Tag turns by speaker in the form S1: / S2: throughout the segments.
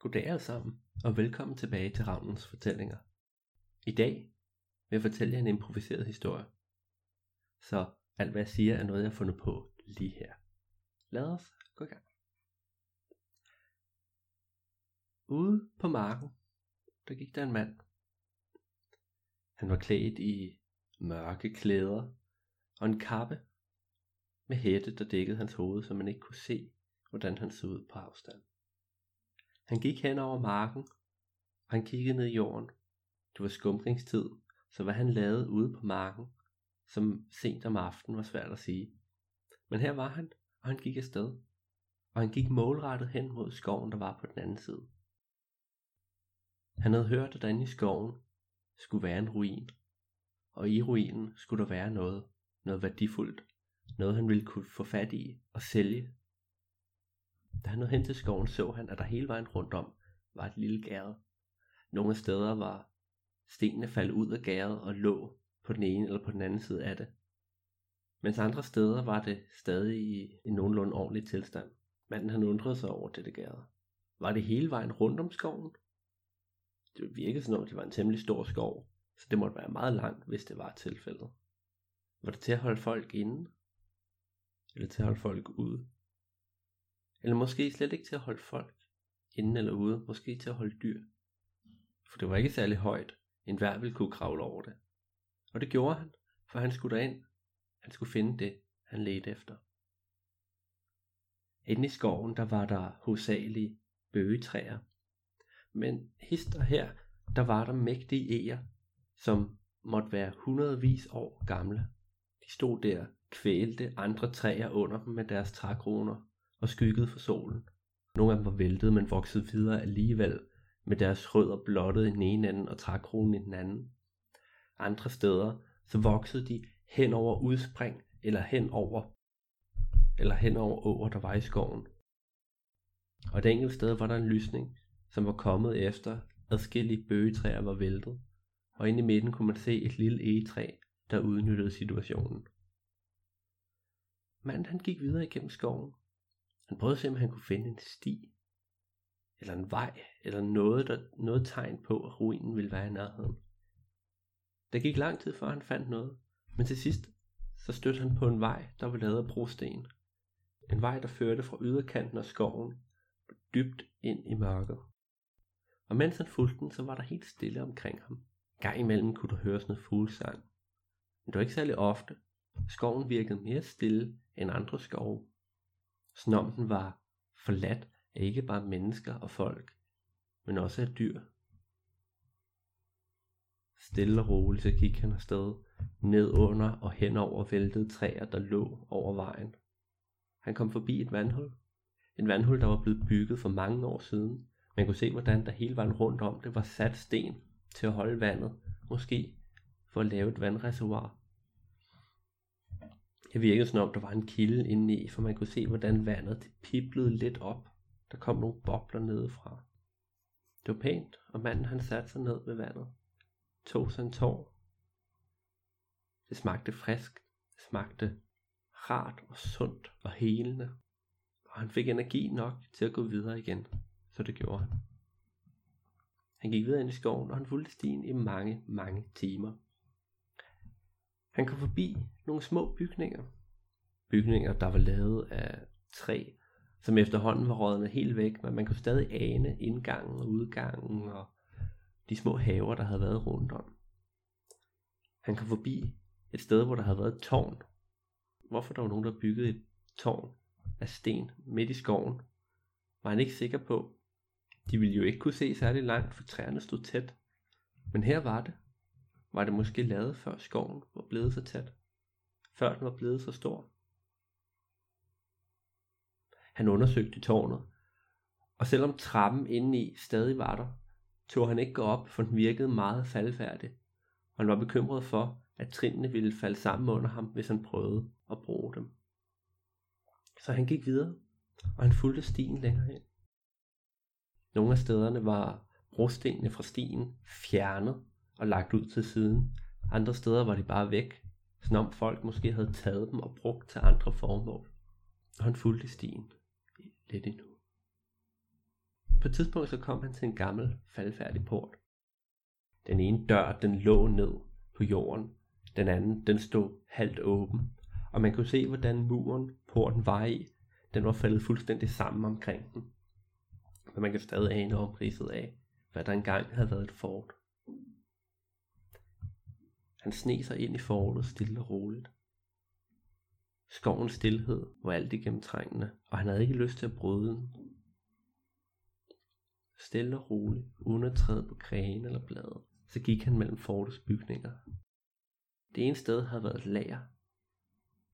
S1: Goddag alle sammen, og velkommen tilbage til Ravnens Fortællinger. I dag vil jeg fortælle jer en improviseret historie. Så alt hvad jeg siger er noget jeg har fundet på lige her. Lad os gå i gang. Ude på marken, der gik der en mand. Han var klædt i mørke klæder og en kappe med hætte, der dækkede hans hoved, så man ikke kunne se, hvordan han så ud på afstand. Han gik hen over marken, og han kiggede ned i jorden. Det var skumringstid, så hvad han lavede ude på marken, som sent om aftenen var svært at sige. Men her var han, og han gik afsted. Og han gik målrettet hen mod skoven, der var på den anden side. Han havde hørt, at derinde i skoven skulle være en ruin. Og i ruinen skulle der være noget, noget værdifuldt. Noget han ville kunne få fat i og sælge da han nåede hen til skoven, så han, at der hele vejen rundt om var et lille gærde. Nogle steder var stenene faldet ud af gæret og lå på den ene eller på den anden side af det. Mens andre steder var det stadig i en nogenlunde ordentlig tilstand. Manden han undrede sig over det gærde. Var det hele vejen rundt om skoven? Det virkede som om det var en temmelig stor skov, så det måtte være meget langt, hvis det var tilfældet. Var det til at holde folk inde? Eller til at holde folk ude? Eller måske slet ikke til at holde folk inden eller ude, måske til at holde dyr. For det var ikke særlig højt, en hver ville kunne kravle over det. Og det gjorde han, for han skulle derind. Han skulle finde det, han ledte efter. Inde i skoven, der var der hovedsageligt bøgetræer. Men hister her, der var der mægtige eger, som måtte være hundredvis år gamle. De stod der, kvælte andre træer under dem med deres trækroner, og skyggede for solen. Nogle af dem var væltet, men voksede videre alligevel, med deres rødder blottet i den ene ende og trækronen i den anden. Andre steder, så voksede de hen over udspring, eller hen over, eller hen over åer, der var i skoven. Og et enkelt sted var der en lysning, som var kommet efter adskillige bøgetræer var væltet, og inde i midten kunne man se et lille egetræ, der udnyttede situationen. Manden han gik videre igennem skoven, han prøvede at se, om han kunne finde en sti, eller en vej, eller noget, der, noget tegn på, at ruinen ville være i nærheden. Der gik lang tid, før han fandt noget, men til sidst, så stødte han på en vej, der var lavet af brosten. En vej, der førte fra yderkanten af skoven, dybt ind i mørket. Og mens han fulgte den, så var der helt stille omkring ham. Gang imellem kunne der høres noget fuglesang. Men det var ikke særlig ofte. Skoven virkede mere stille end andre skove som om den var forladt af ikke bare mennesker og folk, men også af dyr. Stille og roligt så gik han afsted, ned under og hen over væltede træer, der lå over vejen. Han kom forbi et vandhul. Et vandhul, der var blevet bygget for mange år siden. Man kunne se, hvordan der hele vejen rundt om det var sat sten til at holde vandet, måske for at lave et vandreservoir. Det virkede som om, der var en kilde indeni, for man kunne se, hvordan vandet det piblede lidt op. Der kom nogle bobler nedefra. Det var pænt, og manden han satte sig ned ved vandet. Tog sig en tår. Det smagte frisk. Det smagte rart og sundt og helende. Og han fik energi nok til at gå videre igen. Så det gjorde han. Han gik videre ind i skoven, og han fulgte stien i mange, mange timer. Han kom forbi nogle små bygninger. Bygninger, der var lavet af træ, som efterhånden var rådnet helt væk, men man kunne stadig ane indgangen og udgangen og de små haver, der havde været rundt om. Han kom forbi et sted, hvor der havde været et tårn. Hvorfor der var nogen, der byggede et tårn af sten midt i skoven, var han ikke sikker på. De ville jo ikke kunne se særlig langt, for træerne stod tæt. Men her var det. Var det måske lavet før skoven var blevet så tæt? Før den var blevet så stor? Han undersøgte tårnet, og selvom trappen indeni stadig var der, tog han ikke gå op, for den virkede meget faldfærdig, og han var bekymret for, at trinene ville falde sammen under ham, hvis han prøvede at bruge dem. Så han gik videre, og han fulgte stien længere hen. Nogle af stederne var brostenene fra stien fjernet, og lagt ud til siden. Andre steder var de bare væk, som om folk måske havde taget dem og brugt til andre formål. Og han fulgte stien lidt endnu. På et tidspunkt så kom han til en gammel, faldfærdig port. Den ene dør, den lå ned på jorden. Den anden, den stod halvt åben. Og man kunne se, hvordan muren, porten var i, den var faldet fuldstændig sammen omkring den. Men man kan stadig ane omridset af, hvad der engang havde været et fort. Han sne sig ind i fortet stille og roligt. Skovens stillhed var alt igennemtrængende, og han havde ikke lyst til at bryde den. Stille og roligt, uden at træde på grene eller blade, så gik han mellem fortets bygninger. Det ene sted havde været et lager.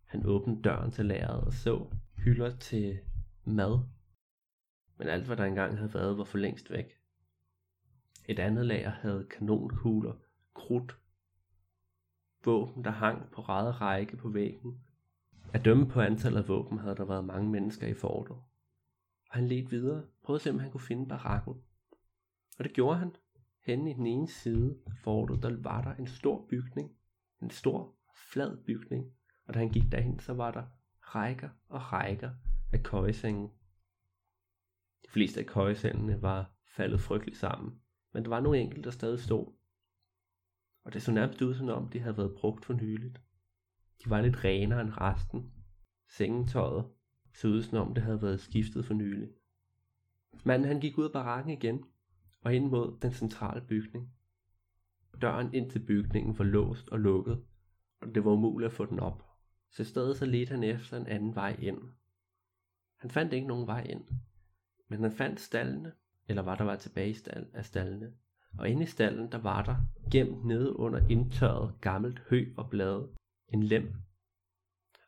S1: Han åbnede døren til lageret og så hylder til mad. Men alt hvad der engang havde været var for længst væk. Et andet lager havde kanonkugler, krudt, våben der hang på rette række på væggen. At dømme på antallet af våben havde der været mange mennesker i fortet. Og han ledte videre, prøvede at se om han kunne finde barakken. Og det gjorde han. Henne i den ene side af fortet, der var der en stor bygning. En stor, flad bygning. Og da han gik derhen, så var der rækker og rækker af køjesenge. De fleste af køjesengene var faldet frygteligt sammen, men der var nogle enkelte, der stadig stod. Og det så nærmest ud som om, de havde været brugt for nyligt. De var lidt renere end resten. Sengetøjet så ud som om, det havde været skiftet for nyligt. Manden han gik ud af barakken igen og ind mod den centrale bygning. Døren ind til bygningen var låst og lukket, og det var umuligt at få den op. Så i stedet så ledte han efter en anden vej ind. Han fandt ikke nogen vej ind, men han fandt stallene, eller var der var tilbage af stallene. Og inde i stallen, der var der, gemt nede under indtørret gammelt hø og blade, en lem.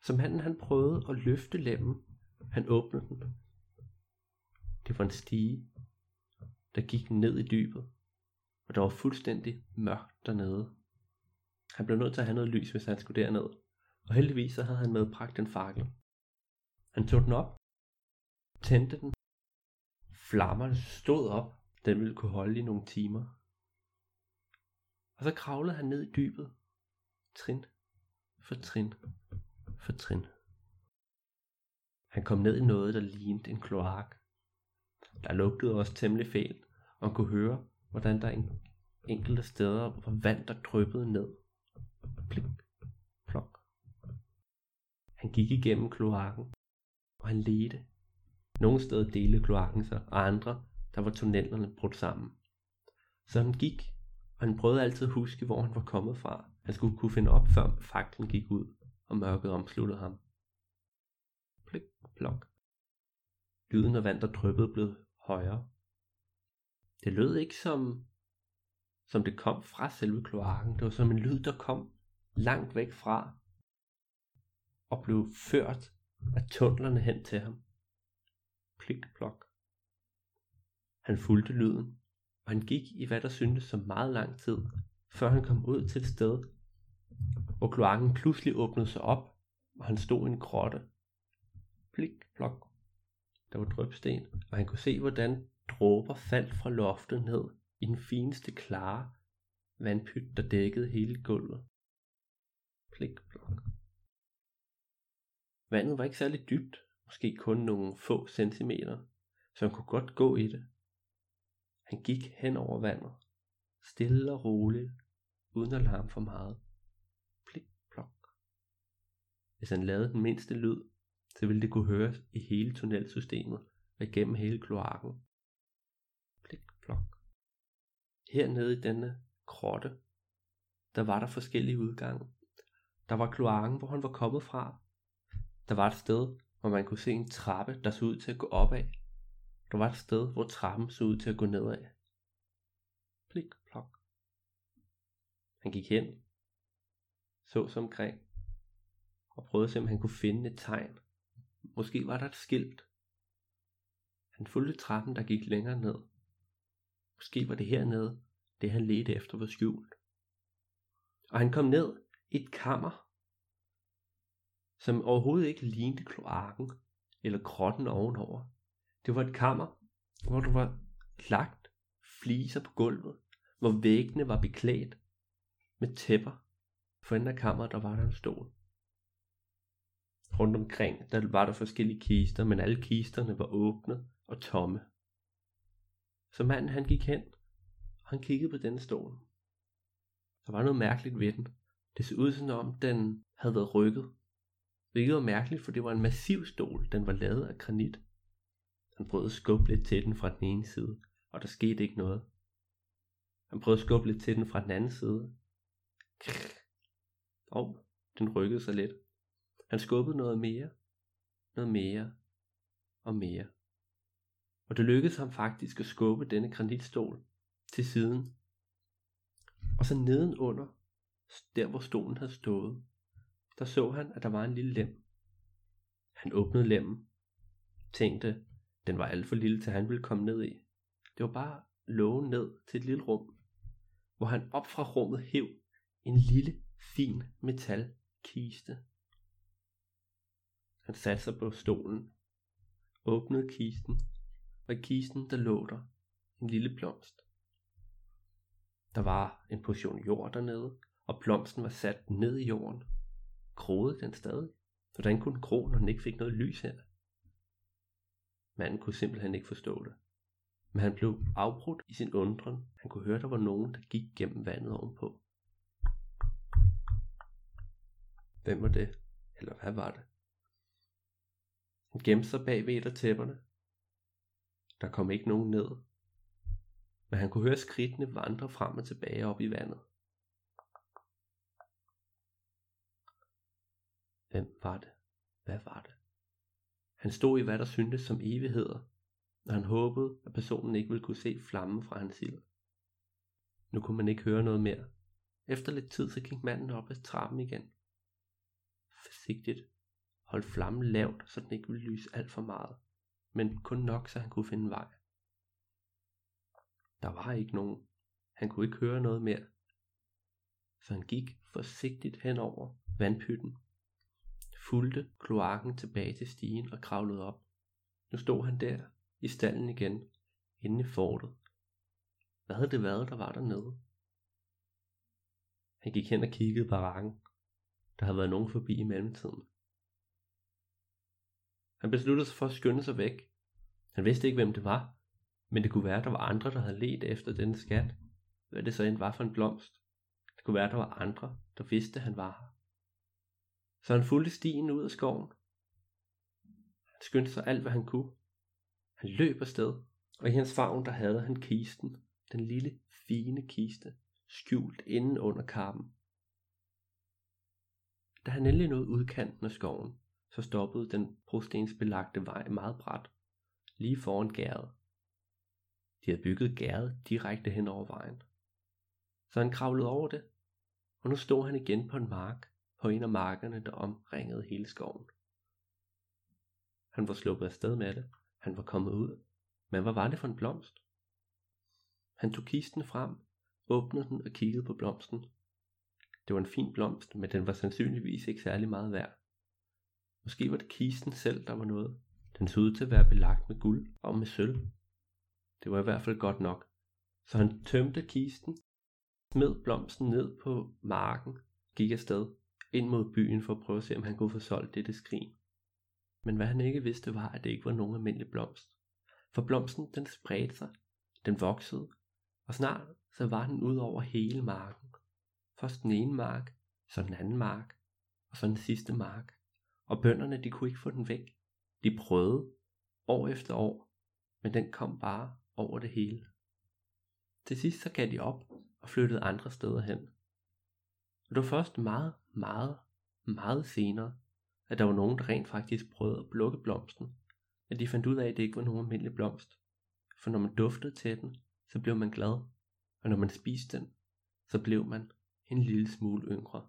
S1: Som han, han prøvede at løfte lemmen, han åbnede den. Det var en stige, der gik ned i dybet, og der var fuldstændig mørkt dernede. Han blev nødt til at have noget lys, hvis han skulle derned, og heldigvis så havde han medbragt en fakkel. Han tog den op, tændte den, flammerne stod op, den ville kunne holde i nogle timer. Og så kravlede han ned i dybet, trin for trin for trin. Han kom ned i noget, der lignede en kloak. Der lugtede også temmelig fælt, og han kunne høre, hvordan der en enkelte steder var vand, der dryppede ned. Plik, plok. Han gik igennem kloakken, og han ledte. Nogle steder delte kloakken sig, og andre, der var tunnelerne brudt sammen. Så han gik, og han prøvede altid at huske, hvor han var kommet fra. Han skulle kunne finde op, før faklen gik ud, og mørket omsluttede ham. Plik, plok. Lyden af vand, der dryppede, blev højere. Det lød ikke som, som det kom fra selve kloakken. Det var som en lyd, der kom langt væk fra, og blev ført af tunnelerne hen til ham. Plik, plok. Han fulgte lyden, og han gik i hvad der syntes som meget lang tid, før han kom ud til et sted, hvor kloakken pludselig åbnede sig op, og han stod i en grotte. Plik, plok. Der var drøbsten, og han kunne se, hvordan dråber faldt fra loftet ned i den fineste klare vandpyt, der dækkede hele gulvet. Plik, plok. Vandet var ikke særlig dybt, måske kun nogle få centimeter, så han kunne godt gå i det. Han gik hen over vandet, stille og roligt, uden at larme for meget. Plik, plok. Hvis han lavede den mindste lyd, så ville det kunne høres i hele tunnelsystemet og igennem hele kloakken. Plik, plok. Hernede i denne krotte, der var der forskellige udgange. Der var kloakken, hvor han var kommet fra. Der var et sted, hvor man kunne se en trappe, der så ud til at gå opad. Der var et sted, hvor trappen så ud til at gå nedad. Plik, plok. Han gik hen, så sig omkring, og prøvede at se, om han kunne finde et tegn. Måske var der et skilt. Han fulgte trappen, der gik længere ned. Måske var det hernede, det han ledte efter var skjult. Og han kom ned i et kammer, som overhovedet ikke lignede kloakken eller grotten ovenover. Det var et kammer, hvor du var lagt fliser på gulvet, hvor væggene var beklædt med tæpper. For enden af kammeret, der var der en stol. Rundt omkring, der var der forskellige kister, men alle kisterne var åbne og tomme. Så manden han gik hen, og han kiggede på denne stol. Der var noget mærkeligt ved den. Det så ud som om den havde været rykket. Hvilket var mærkeligt, for det var en massiv stol. Den var lavet af granit. Han prøvede at skubbe lidt til den fra den ene side, og der skete ikke noget. Han prøvede at skubbe lidt til den fra den anden side. Og den rykkede sig lidt. Han skubbede noget mere, noget mere og mere. Og det lykkedes ham faktisk at skubbe denne granitstol til siden. Og så nedenunder, der hvor stolen havde stået, der så han, at der var en lille lem. Han åbnede lemmen, tænkte, den var alt for lille til han ville komme ned i. Det var bare lågen ned til et lille rum, hvor han op fra rummet hæv en lille, fin metalkiste. Han satte sig på stolen, åbnede kisten, og i kisten der lå der en lille blomst. Der var en portion jord dernede, og blomsten var sat ned i jorden. Groede den stadig? Hvordan kunne den gro, når den ikke fik noget lys her? Manden kunne simpelthen ikke forstå det. Men han blev afbrudt i sin undren. Han kunne høre, der var nogen, der gik gennem vandet ovenpå. Hvem var det? Eller hvad var det? Han gemte sig bag ved et af tæpperne. Der kom ikke nogen ned. Men han kunne høre skridtene vandre frem og tilbage op i vandet. Hvem var det? Hvad var det? Han stod i hvad der syntes som evigheder, og han håbede, at personen ikke ville kunne se flammen fra hans ild. Nu kunne man ikke høre noget mere. Efter lidt tid, så gik manden op ad trappen igen. Forsigtigt holdt flammen lavt, så den ikke ville lyse alt for meget, men kun nok, så han kunne finde vej. Der var ikke nogen. Han kunne ikke høre noget mere. Så han gik forsigtigt hen over vandpytten fulgte kloakken tilbage til stigen og kravlede op. Nu stod han der, i stallen igen, inde i fortet. Hvad havde det været, der var dernede? Han gik hen og kiggede på barakken. Der havde været nogen forbi i mellemtiden. Han besluttede sig for at skynde sig væk. Han vidste ikke, hvem det var, men det kunne være, der var andre, der havde let efter denne skat. Hvad det så end var for en blomst. Det kunne være, der var andre, der vidste, at han var her. Så han fulgte stien ud af skoven. Han skyndte sig alt, hvad han kunne. Han løb afsted, og i hans favn der havde han kisten, den lille, fine kiste, skjult inden under kappen. Da han endelig nåede udkanten af skoven, så stoppede den brostensbelagte vej meget brat, lige foran gæret. De havde bygget gæret direkte hen over vejen. Så han kravlede over det, og nu stod han igen på en mark, på en af markerne, der omringede hele skoven. Han var sluppet afsted med det. Han var kommet ud. Men hvad var det for en blomst? Han tog kisten frem, åbnede den og kiggede på blomsten. Det var en fin blomst, men den var sandsynligvis ikke særlig meget værd. Måske var det kisten selv, der var noget. Den så ud til at være belagt med guld og med sølv. Det var i hvert fald godt nok. Så han tømte kisten, smed blomsten ned på marken, gik afsted ind mod byen for at prøve at se, om han kunne få solgt dette skrin. Men hvad han ikke vidste var, at det ikke var nogen almindelig blomst. For blomsten, den spredte sig, den voksede, og snart så var den ud over hele marken. Først den ene mark, så den anden mark, og så den sidste mark. Og bønderne, de kunne ikke få den væk. De prøvede, år efter år, men den kom bare over det hele. Til sidst så gav de op og flyttede andre steder hen. Og det var først meget, meget, meget senere, at der var nogen, der rent faktisk prøvede at plukke blomsten, at de fandt ud af, at det ikke var nogen almindelig blomst. For når man duftede til den, så blev man glad, og når man spiste den, så blev man en lille smule yngre.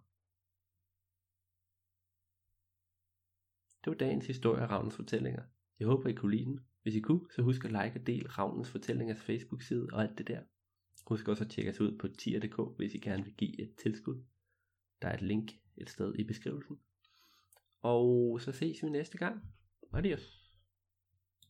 S1: Det var dagens historie af Ravnens Fortællinger. Jeg håber, I kunne lide den. Hvis I kunne, så husk at like og del Ravnens Fortællingers Facebook-side og alt det der. Husk også at tjekke os ud på tier.dk, hvis I gerne vil give et tilskud. Der er et link et sted i beskrivelsen. Og så ses vi næste gang. Adios.